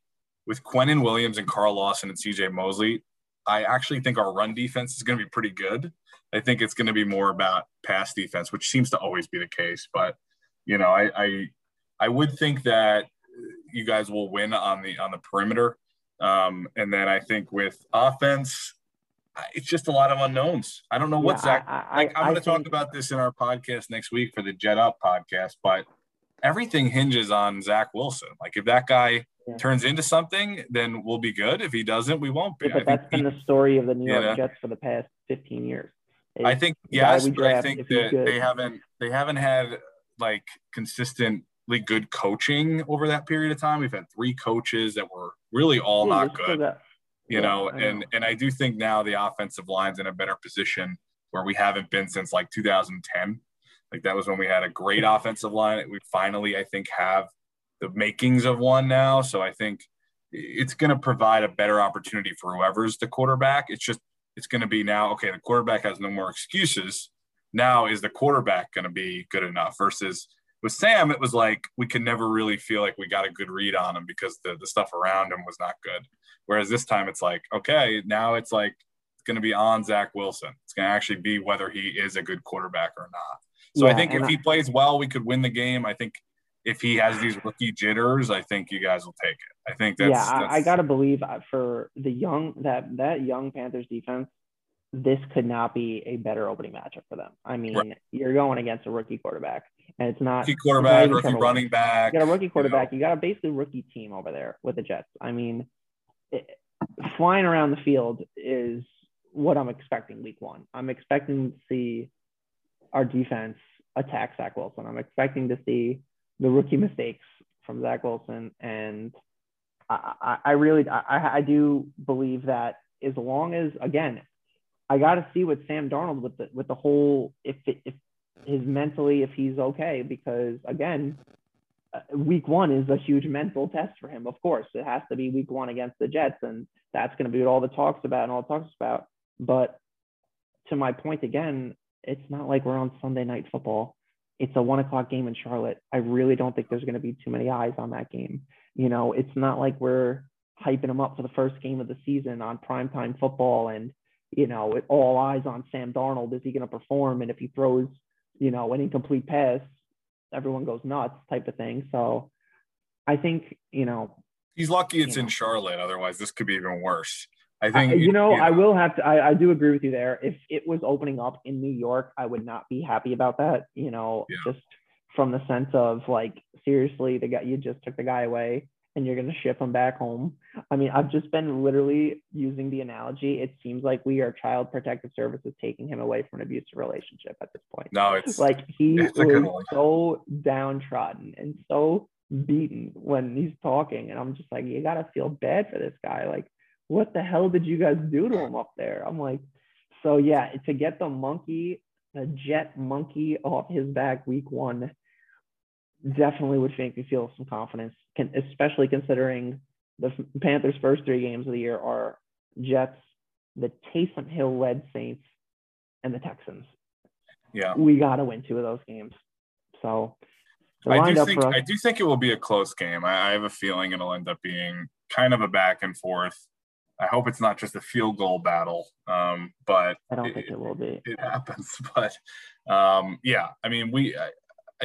with Quinnen Williams and Carl Lawson and CJ Mosley, I actually think our run defense is going to be pretty good. I think it's going to be more about pass defense, which seems to always be the case. But you know, I I, I would think that you guys will win on the on the perimeter. Um, and then I think with offense, it's just a lot of unknowns. I don't know what yeah, Zach. I, I, like, I'm going to talk about this in our podcast next week for the Jet Up podcast, but everything hinges on Zach Wilson. Like if that guy yeah. turns into something, then we'll be good. If he doesn't, we won't be. Yeah, but that's been he, the story of the New York Jets for the past 15 years. I think yes, but I think that they haven't they haven't had like consistent good coaching over that period of time. We've had three coaches that were really all yeah, not good. You yeah, know, and know. and I do think now the offensive line's in a better position where we haven't been since like 2010. Like that was when we had a great offensive line. We finally, I think, have the makings of one now. So I think it's going to provide a better opportunity for whoever's the quarterback. It's just it's going to be now. Okay, the quarterback has no more excuses. Now is the quarterback going to be good enough versus with Sam, it was like we could never really feel like we got a good read on him because the, the stuff around him was not good. Whereas this time it's like, okay, now it's like it's going to be on Zach Wilson. It's going to actually be whether he is a good quarterback or not. So yeah, I think if I, he plays well, we could win the game. I think if he has these rookie jitters, I think you guys will take it. I think that's yeah. I, I got to believe uh, for the young that that young Panthers defense, this could not be a better opening matchup for them. I mean, right. you're going against a rookie quarterback and it's not rookie quarterback, rookie running back. You got a rookie quarterback. You, know. you got a basically rookie team over there with the Jets. I mean, it, flying around the field is what I'm expecting week one. I'm expecting to see our defense attack Zach Wilson. I'm expecting to see the rookie mistakes from Zach Wilson, and I, I, I really, I, I do believe that as long as again, I got to see what Sam Darnold with the with the whole if if his mentally if he's okay because again uh, week one is a huge mental test for him. Of course it has to be week one against the jets and that's going to be what all the talks about and all the talks about. But to my point again it's not like we're on sunday night football. It's a one o'clock game in charlotte. I really don't think there's going to be too many eyes on that game. You know it's not like we're hyping him up for the first game of the season on primetime football and you know, all eyes on Sam Darnold. Is he going to perform? And if he throws you know, an incomplete pass, everyone goes nuts type of thing. So I think, you know, he's lucky it's in know. Charlotte. Otherwise, this could be even worse. I think, I, you, know, you, know, I will have to, I, I, do agree with you there. If it was opening up in New York, I would not be happy about that, you know, yeah. just from the sense of like, seriously, the guy, you just took the guy away and you're going to ship him back home. I mean, I've just been literally using the analogy. It seems like we are child protective services taking him away from an abusive relationship at this point. No, it's like he it's was so downtrodden and so beaten when he's talking. And I'm just like, you got to feel bad for this guy. Like, what the hell did you guys do to him up there? I'm like, so yeah, to get the monkey, the jet monkey off his back week one definitely would make me feel some confidence, can, especially considering the Panthers' first three games of the year are Jets, the Taysom Hill led Saints, and the Texans. Yeah, we got to win two of those games. So I do think I do think it will be a close game. I, I have a feeling it'll end up being kind of a back and forth. I hope it's not just a field goal battle, um, but I don't it, think it will be. It happens, but um, yeah, I mean, we I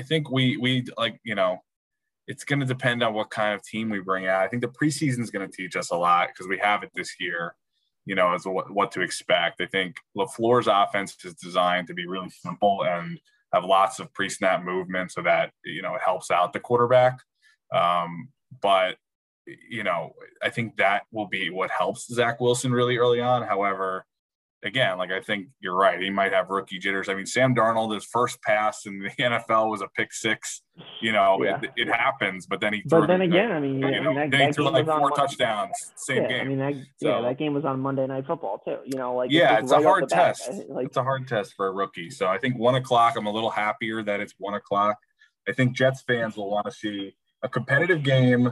think we we like you know it's going to depend on what kind of team we bring out. I think the preseason is going to teach us a lot because we have it this year. You know, as what, what to expect. I think LaFleur's offense is designed to be really simple and have lots of pre-snap movement so that you know it helps out the quarterback. Um, but you know, I think that will be what helps Zach Wilson really early on. However, again, like I think you're right. He might have rookie jitters. I mean, Sam Darnold, his first pass in the NFL was a pick six. You know, yeah. it, it, happens, but then he. But then again, I mean, you know, that, then he threw like four touchdowns, same yeah, game. I mean, that, so, yeah, that game was on Monday Night Football too. You know, like yeah, it's, it's right a hard test. Like, it's a hard test for a rookie. So I think one o'clock. I'm a little happier that it's one o'clock. I think Jets fans will want to see a competitive game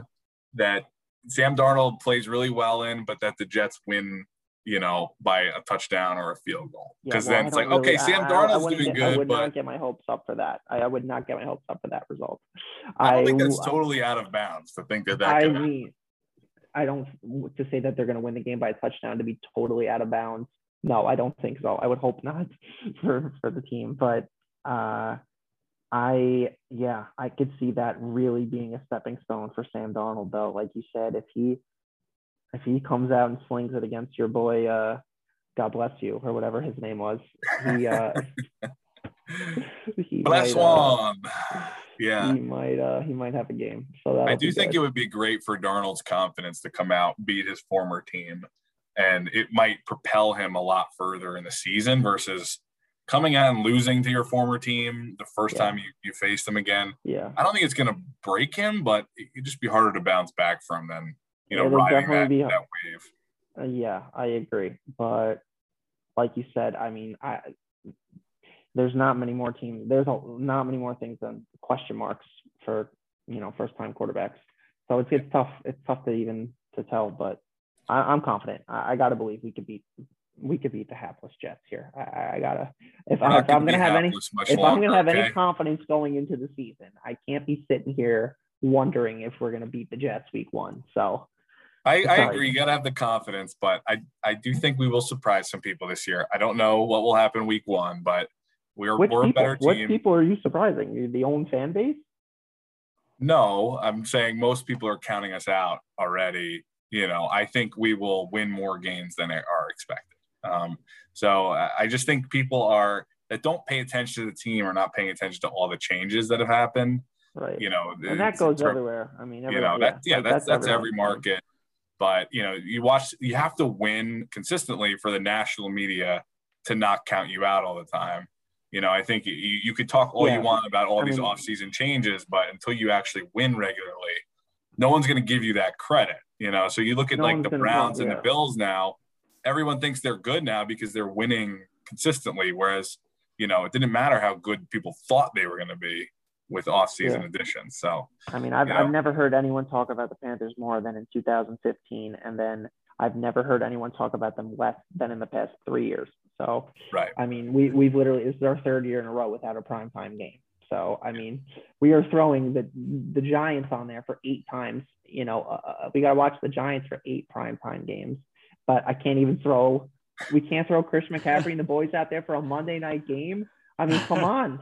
that Sam Darnold plays really well in, but that the Jets win, you know, by a touchdown or a field goal. Because Yeah, well, then it's like, okay, really- Sam I- I- I Darnold's doing get- I good, would but not get my hopes up for that. I, I would not get my hopes up for that result. I don't think that's totally out of bounds to think that that I mean, I don't to say that they're going to win the game by a touchdown to be totally out of bounds. No, I don't think so. I would hope not for for the team, but uh, I yeah, I could see that really being a stepping stone for Sam Darnold though. Like you said, if he if he comes out and slings it against your boy, uh, God bless you, or whatever his name was, he uh, he Bless might, uh, one. Yeah. he might uh he might have a game. So I do think it would be great for Darnold's confidence to come out, beat his former team, and it might propel him a lot further in the season versus coming out and losing to your former team the first Yeah. time you, you face them again. yeah. I don't think it's going to break him, but it- it'd just be harder to bounce back from than, you know, riding that, definitely be- that wave. Uh, yeah, I agree. But like you said, I mean, I there's not many more teams. There's a, not many more things than question marks for you know first time quarterbacks. So it's it's tough. It's tough to even to tell. But I, I'm confident. I, I gotta believe we could beat we could beat the hapless Jets here. I- I, gotta if, I, if I'm gonna have any if I'm gonna have okay? any confidence going into the season, I can't be sitting here wondering if we're gonna beat the Jets week one. So I, I agree. You got to have the confidence, but I, I do think we will surprise some people this year. I don't know what will happen week one, but we're, which we're a better team. people are you surprising? The own fan base? No, I'm saying most people are counting us out already. You know, I think we will win more games than are expected. Um, so I just think people are that don't pay attention to the team are not paying attention to all the changes that have happened. Right. You know, and that goes everywhere. I mean, every, you know that yeah like, that's that's everywhere. every market but you know you watch you have to win consistently for the national media to not count you out all the time. You know i think you, you could talk all Yeah. you want about all I these mean- off-season changes but until you actually win regularly no one's going to give you that credit you know? So you look at No like the browns and the bills now everyone thinks they're good now because they're winning consistently whereas you know it didn't matter how good people thought they were going to be with off-season Yeah. additions so I mean, I've, you I've never heard anyone talk about the Panthers more than in 2015, and then I've never heard anyone talk about them less than in the past three years. So, right I mean, we we've literally this is our third year in a row without a primetime game. So, I mean, we are throwing the the Giants on there for eight times. You know, uh, we got to watch the Giants for eight primetime games, but I can't even throw. We can't throw Chris McCaffrey and the boys out there for a Monday night game. I mean, come on.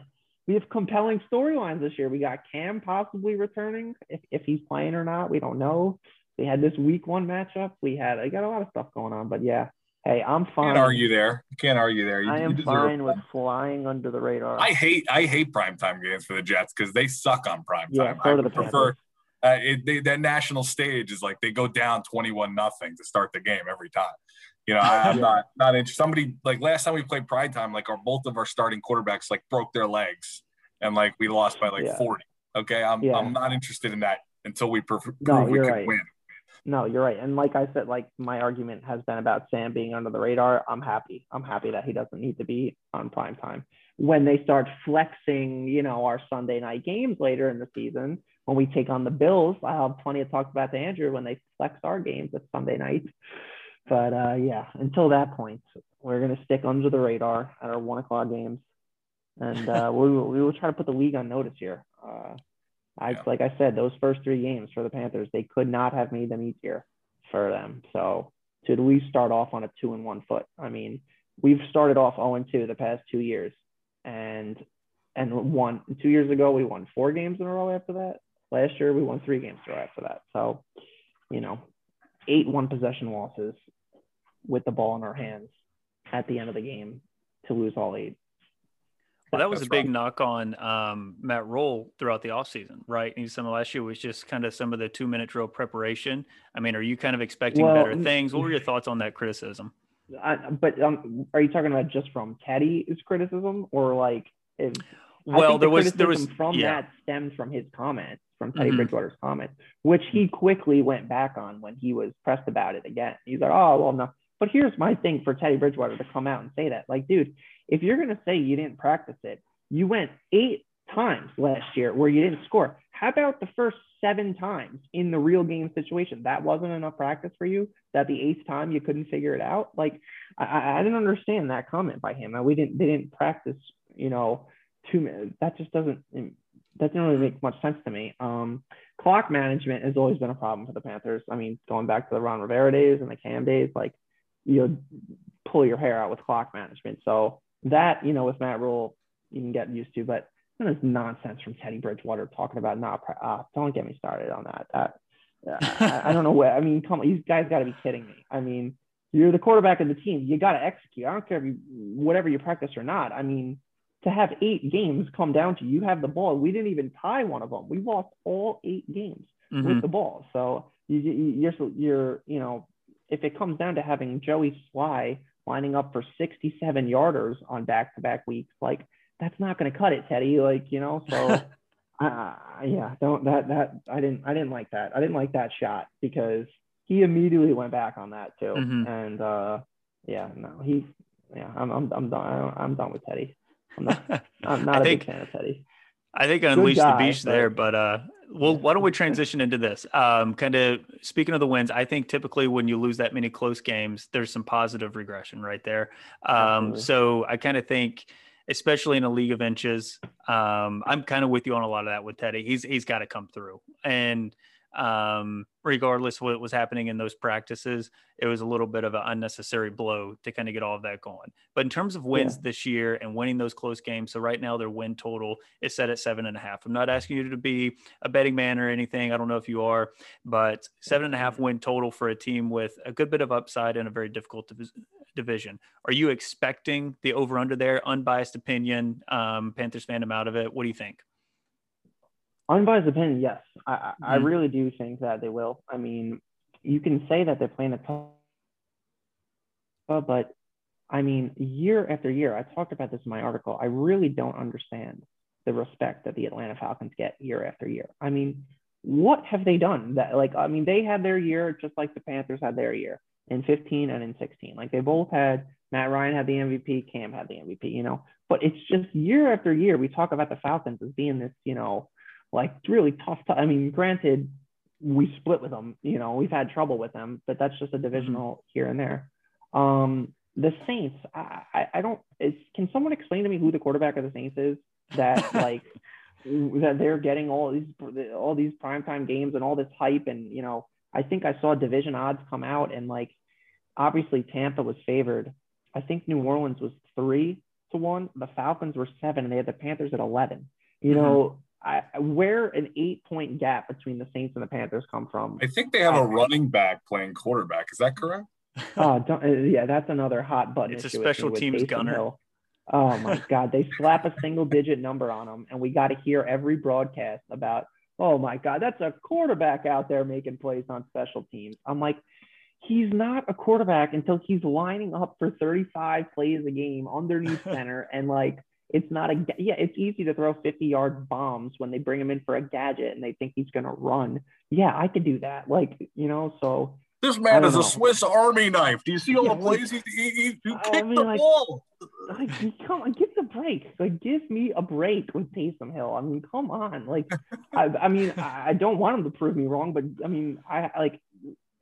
We have compelling storylines this year. We got Cam possibly returning if, if he's playing or not. We don't know. We had this week one matchup. We had I got a lot of stuff going on, but yeah. Hey, I'm fine. Can't argue there. You can't argue there. You, I am fine it. with flying under the radar. I hate I hate primetime games for the Jets because they suck on primetime. yeah, I the prefer uh, it, they, that national stage is like they go down twenty one nothing to start the game every time. You know, I, I'm Yeah. not not interested. Somebody like last time we played Pride time, like our both of our starting quarterbacks like broke their legs and like we lost by like Yeah. forty. Okay, I'm Yeah. I'm not interested in that until we prove, No, we you're can right. win. No, you're right. And like I said, like my argument has been about Sam being under the radar. I'm happy. I'm happy that he doesn't need to be on prime time. When they start flexing, you know, our Sunday night games later in the season, when we take on the Bills, I'll have plenty of talk about to Andrew when they flex our games at Sunday night. But uh, yeah, until that point, we're gonna stick under the radar at our one o'clock games, and uh, we will, we will try to put the league on notice here. Uh, I Yeah. like I said, those first three games for the Panthers, they could not have made them easier for them. So to at least start off on a two and one foot. I mean, we've started off 0 and 2 the past two years, and and won two years ago we won four games in a row after that. Last year we won three games in a row after that. So, you know, eight one possession losses with the ball in our hands at the end of the game to lose all eight. Well, that was That's a big right. knock on um, Matt Rhule throughout the offseason, right? And some of last year was just kind of some of the two minute drill preparation. I mean, are you kind of expecting Well, better things? What were your thoughts on that criticism? I, but um, are you talking about just from Teddy's criticism or like if Well, think there the was there was from yeah. that stems from his comments, from Teddy Mhm. Bridgewater's comments, which he quickly went back on when he was pressed about it again. He's like, "Oh, well, no." But here's my thing for Teddy Bridgewater to come out and say that, like, dude, if you're gonna say you didn't practice it, you went eight times last year where you didn't score. How about the first seven times in the real game situation. That wasn't enough practice for you. That the eighth time you couldn't figure it out. Like I, I didn't understand that comment by him. And we didn't they didn't practice. You know, two that just doesn't that didn't really make much sense to me. Um, clock management has always been a problem for the Panthers. I mean, going back to the Ron Rivera days and the Cam days, like you pull your hair out with clock management. So that you know with Matt Rhule, you can get used to, but this nonsense from Teddy Bridgewater talking about not. Uh, don't get me started on that. That I, I, don't know what. I mean, come on, you guys got to be kidding me. I mean, you're the quarterback of the team. You got to execute. I don't care if you whatever you practice or not. I mean, to have eight games come down to you have the ball. We didn't even tie one of them. We lost all eight games mm-hmm. with the ball. So you, you're you're you know if it comes down to having Joey Slye lining up for 67 yarders on back to back weeks, like that's not going to cut it, Teddy. Like, you know, so uh, yeah, don't that, that, I didn't, I didn't like that. I didn't like that shot because he immediately went back on that too. Mm-hmm. And, uh, yeah, no, he, yeah, I'm, I'm, I'm done. I'm done with Teddy. I'm not, I'm not a think, big fan of Teddy. I think I unleashed guy, the beast there, but, uh, well, why don't we transition into this? Um, kind of speaking of the wins, I think typically when you lose that many close games, there's some positive regression right there. Um, so I kind of think especially in a league of inches. Um, I'm kind of with you on a lot of that with Teddy. He's he's got to come through, and um, regardless what was happening in those practices, it was a little bit of an unnecessary blow to kind of get all of that going. But in terms of wins yeah. this year and winning those close games, so right now their win total is set at seven and a half. I'm not asking you to be a betting man or anything. I don't know if you are, but seven and a half win total for a team with a good bit of upside and a very difficult div- division. Are you expecting the over under there? Unbiased opinion, um, Panthers fan, I'm out of it. What do you think? Unbiased opinion, yes. I, mm-hmm. I really do think that they will. I mean, you can say that they're playing a tough, but I mean, year after year, I talked about this in my article. I really don't understand the respect that the Atlanta Falcons get year after year. I mean, what have they done that like I mean, they had their year just like the Panthers had their year in 15 and in 16. Like they both had Matt Ryan had the MVP, Cam had the MVP, you know. But it's just year after year we talk about the Falcons as being this, you know, like really tough. I mean, granted, we split with them. You know, we've had trouble with them, but that's just a mm-hmm. divisional here and there. Um, the Saints, I, I, I don't. Is, can someone explain to me who the quarterback of the Saints is? That like that they're getting all these all these primetime games and all this hype, and you know, I think I saw division odds come out, and like obviously Tampa was favored. I think New Orleans was three to one. The Falcons were seven, and they had the Panthers at eleven. You mm-hmm. know, I, where an eight point gap between the Saints and the Panthers come from? I think they have a running back playing quarterback. Is that correct? oh, uh, yeah, that's another hot button. It's a special teams gunner. Hill. Oh my God, they slap a single digit number on them, and we got to hear every broadcast about. Oh my God, that's a quarterback out there making plays on special teams. I'm like, he's not a quarterback until he's lining up for 35 plays a game underneath center and like it's not a yeah. It's easy to throw 50 yard bombs when they bring him in for a gadget and they think he's gonna run. Yeah, I could do that. Like you know, so this man is know. a Swiss Army knife. Do you see all yeah, the plays he, he, he, he kicked mean, the like, ball? Like, come on, give the break. Like, give me a break with Taysom Hill. I mean, come on. Like, I, I mean, I don't want him to prove me wrong, but I mean, I like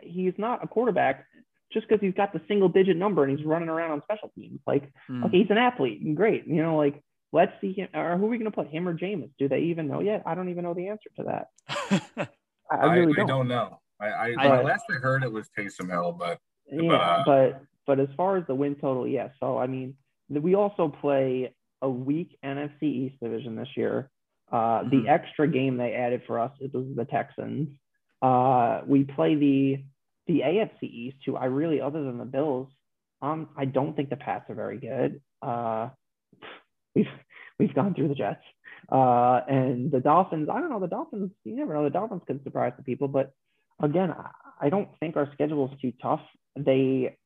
he's not a quarterback just because he's got the single digit number and he's running around on special teams. Like, mm. okay, he's an athlete, and great. You know, like let's see him or who are we going to put him or Jameis? Do they even know yet? I don't even know the answer to that. I, I, really don't. I don't know. I, I but, last I heard it was Taysom Hill, but yeah, but, uh, but but as far as the win total, yes. Yeah, so I mean, we also play a weak NFC East division this year. Uh. The extra game they added for us it was the Texans. Uh, we play the the AFC East, who I really, other than the Bills, um, I don't think the Pats are very good. Uh, we've we've gone through the Jets, uh, and the Dolphins. I don't know the Dolphins. You never know. The Dolphins could surprise the people, but again, I don't think our schedule is too tough. They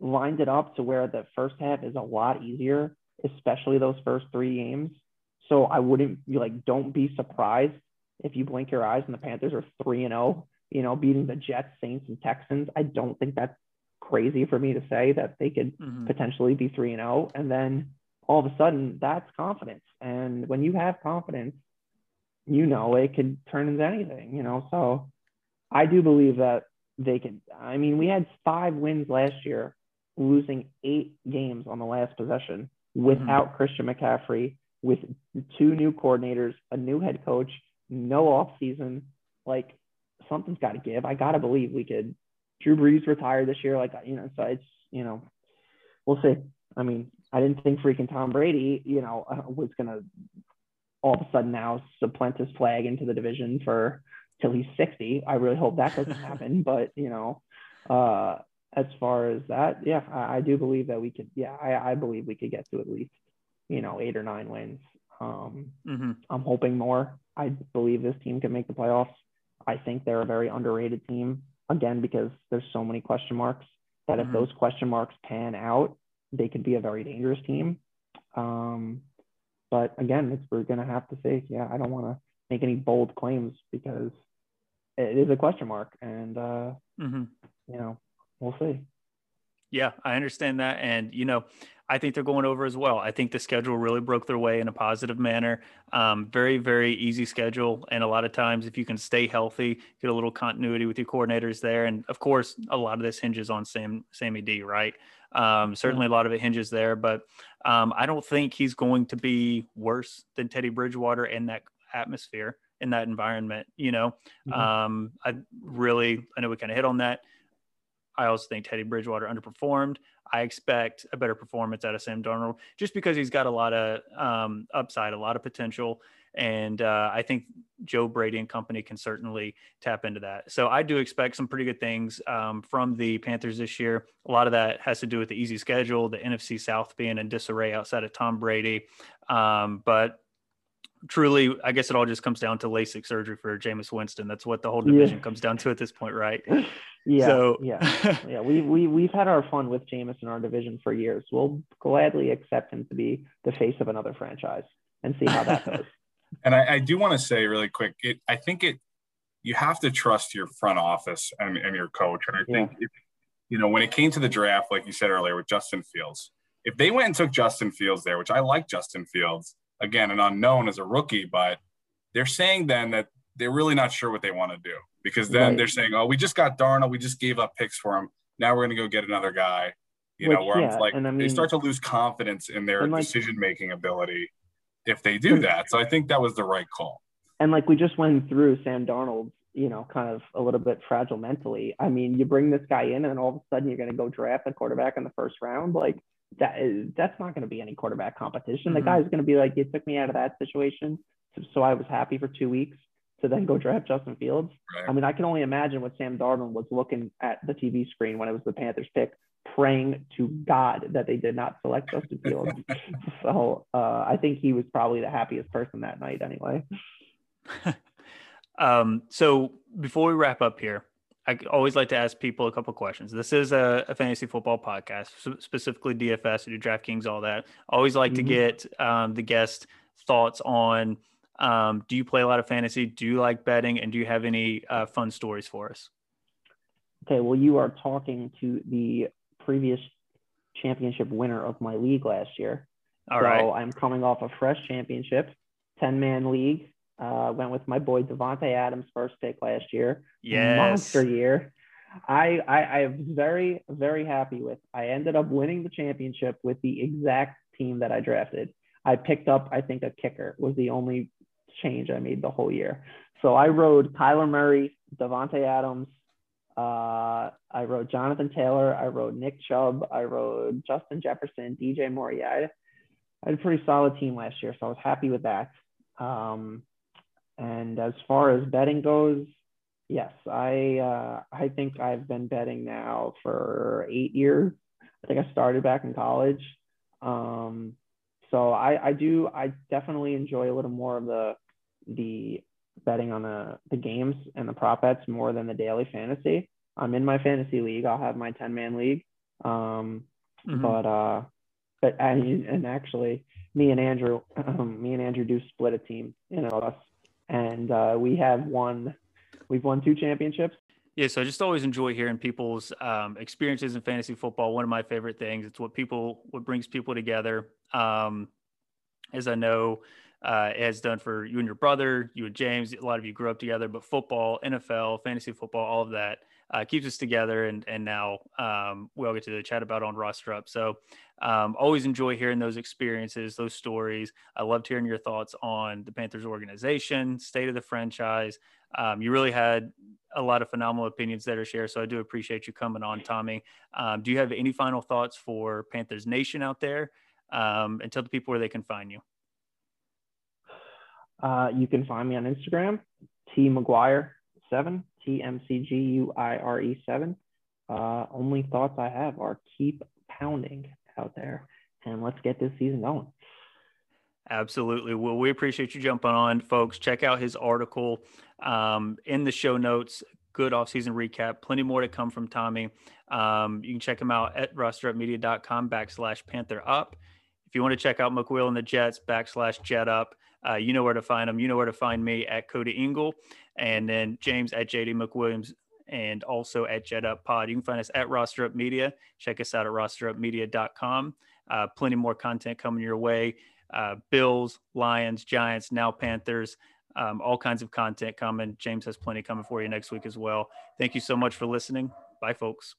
lined it up to where the first half is a lot easier, especially those first three games. So I wouldn't like, don't be surprised if you blink your eyes and the Panthers are three and zero oh you know, beating the Jets, Saints, and Texans. I don't think that's crazy for me to say that they could mm-hmm. potentially be 3 and 0. And then all of a sudden, that's confidence. And when you have confidence, you know, it could turn into anything, you know. So I do believe that they could. I mean, we had five wins last year, losing eight games on the last possession without mm-hmm. Christian McCaffrey, with two new coordinators, a new head coach, no off season. Like something's got to give. I got to believe we could. Drew Brees retired this year. Like, you know, so it's, you know, we'll see. I mean, I didn't think freaking Tom Brady, you know, uh, was going to all of a sudden now supplant his flag into the division for till he's 60. I really hope that doesn't happen. But, you know, uh, as far as that, yeah, I, I do believe that we could, yeah, I, I believe we could get to at least, you know, eight or nine wins. Um, mm-hmm. I'm hoping more. I believe this team can make the playoffs. I think they're a very underrated team again because there's so many question marks that mm-hmm. if those question marks pan out, they could be a very dangerous team. Um, but again, it's, we're going to have to say, yeah, I don't want to make any bold claims because it is a question mark, and uh, mm-hmm. you know, we'll see. Yeah, I understand that, and you know, I think they're going over as well. I think the schedule really broke their way in a positive manner. Um, very, very easy schedule. And a lot of times, if you can stay healthy, get a little continuity with your coordinators there. And of course, a lot of this hinges on Sam, Sammy D, right? Um, certainly, a lot of it hinges there. But um, I don't think he's going to be worse than Teddy Bridgewater in that atmosphere, in that environment. You know, mm-hmm. Um, I really, I know we kind of hit on that. I also think Teddy Bridgewater underperformed. I expect a better performance out of Sam Darnold just because he's got a lot of um, upside, a lot of potential. And uh, I think Joe Brady and company can certainly tap into that. So I do expect some pretty good things um, from the Panthers this year. A lot of that has to do with the easy schedule, the NFC South being in disarray outside of Tom Brady. Um, but truly, I guess it all just comes down to LASIK surgery for Jameis Winston. That's what the whole division yeah. comes down to at this point, right? Yeah, so, yeah, yeah. We we we've had our fun with Jameis in our division for years. We'll gladly accept him to be the face of another franchise and see how that goes. and I, I do want to say really quick, it I think it you have to trust your front office and, and your coach. And I think yeah. if, you know when it came to the draft, like you said earlier with Justin Fields, if they went and took Justin Fields there, which I like Justin Fields, again, an unknown as a rookie, but they're saying then that they're really not sure what they want to do because then right. they're saying, "Oh, we just got Darnold, we just gave up picks for him. Now we're going to go get another guy." You Which, know, where yeah, like I mean, they start to lose confidence in their like, decision making ability if they do that. So I think that was the right call. And like we just went through Sam Darnold, you know, kind of a little bit fragile mentally. I mean, you bring this guy in, and all of a sudden you're going to go draft a quarterback in the first round. Like that is that's not going to be any quarterback competition. Mm-hmm. The guy's going to be like, "You took me out of that situation, so, so I was happy for two weeks." to then go draft Justin Fields. Right. I mean, I can only imagine what Sam Darnold was looking at the TV screen when it was the Panthers pick, praying to God that they did not select Justin Fields. so uh, I think he was probably the happiest person that night, anyway. um, so before we wrap up here, I always like to ask people a couple questions. This is a, a fantasy football podcast, specifically DFS, do DraftKings, all that. Always like mm-hmm. to get um, the guest thoughts on um, do you play a lot of fantasy? Do you like betting? And do you have any uh, fun stories for us? Okay, well, you are talking to the previous championship winner of my league last year. All so right. I'm coming off a fresh championship, 10 man league. Uh, went with my boy Davante Adams first pick last year. Yes. Monster year. I, I I was very very happy with. I ended up winning the championship with the exact team that I drafted. I picked up I think a kicker was the only change I made the whole year. So I rode Kyler Murray, Davante Adams. Uh, I rode Jonathan Taylor. I rode Nick Chubb. I rode Justin Jefferson, DJ Moore. Yeah, I, I had a pretty solid team last year, so I was happy with that. Um, and as far as betting goes, yes, I uh, I think I've been betting now for eight years. I think I started back in college. Um, so I, I do I definitely enjoy a little more of the the betting on the, the games and the prop bets more than the daily fantasy. I'm in my fantasy league. I'll have my 10 man league. Um, mm-hmm. But, uh, but, and, and actually, me and Andrew, um, me and Andrew do split a team, you know, us. And uh, we have won, we've won two championships. Yeah, so I just always enjoy hearing people's um, experiences in fantasy football. One of my favorite things. It's what people, what brings people together. Um, as I know, uh, it has done for you and your brother, you and James. A lot of you grew up together, but football, NFL, fantasy football, all of that uh, keeps us together. And and now um, we all get to chat about on roster up. So um, always enjoy hearing those experiences, those stories. I loved hearing your thoughts on the Panthers organization, state of the franchise. Um, you really had a lot of phenomenal opinions that are shared. So I do appreciate you coming on, Tommy. Um, do you have any final thoughts for Panthers Nation out there? Um, and tell the people where they can find you. Uh, you can find me on Instagram, T McGuire seven, T M C G U I R E seven. Uh, only thoughts I have are keep pounding out there and let's get this season going. Absolutely. Well, we appreciate you jumping on, folks. Check out his article um, in the show notes. Good offseason recap. Plenty more to come from Tommy. Um, you can check him out at rosterupmedia.com backslash Panther Up. If you want to check out McWill and the Jets backslash Jet Up, uh, you know where to find them. You know where to find me at Cody Ingle and then James at JD McWilliams and also at Jet Up Pod. You can find us at Roster Up Media. Check us out at rosterupmedia.com. Uh, plenty more content coming your way. Uh, Bills, Lions, Giants, now Panthers, um, all kinds of content coming. James has plenty coming for you next week as well. Thank you so much for listening. Bye, folks.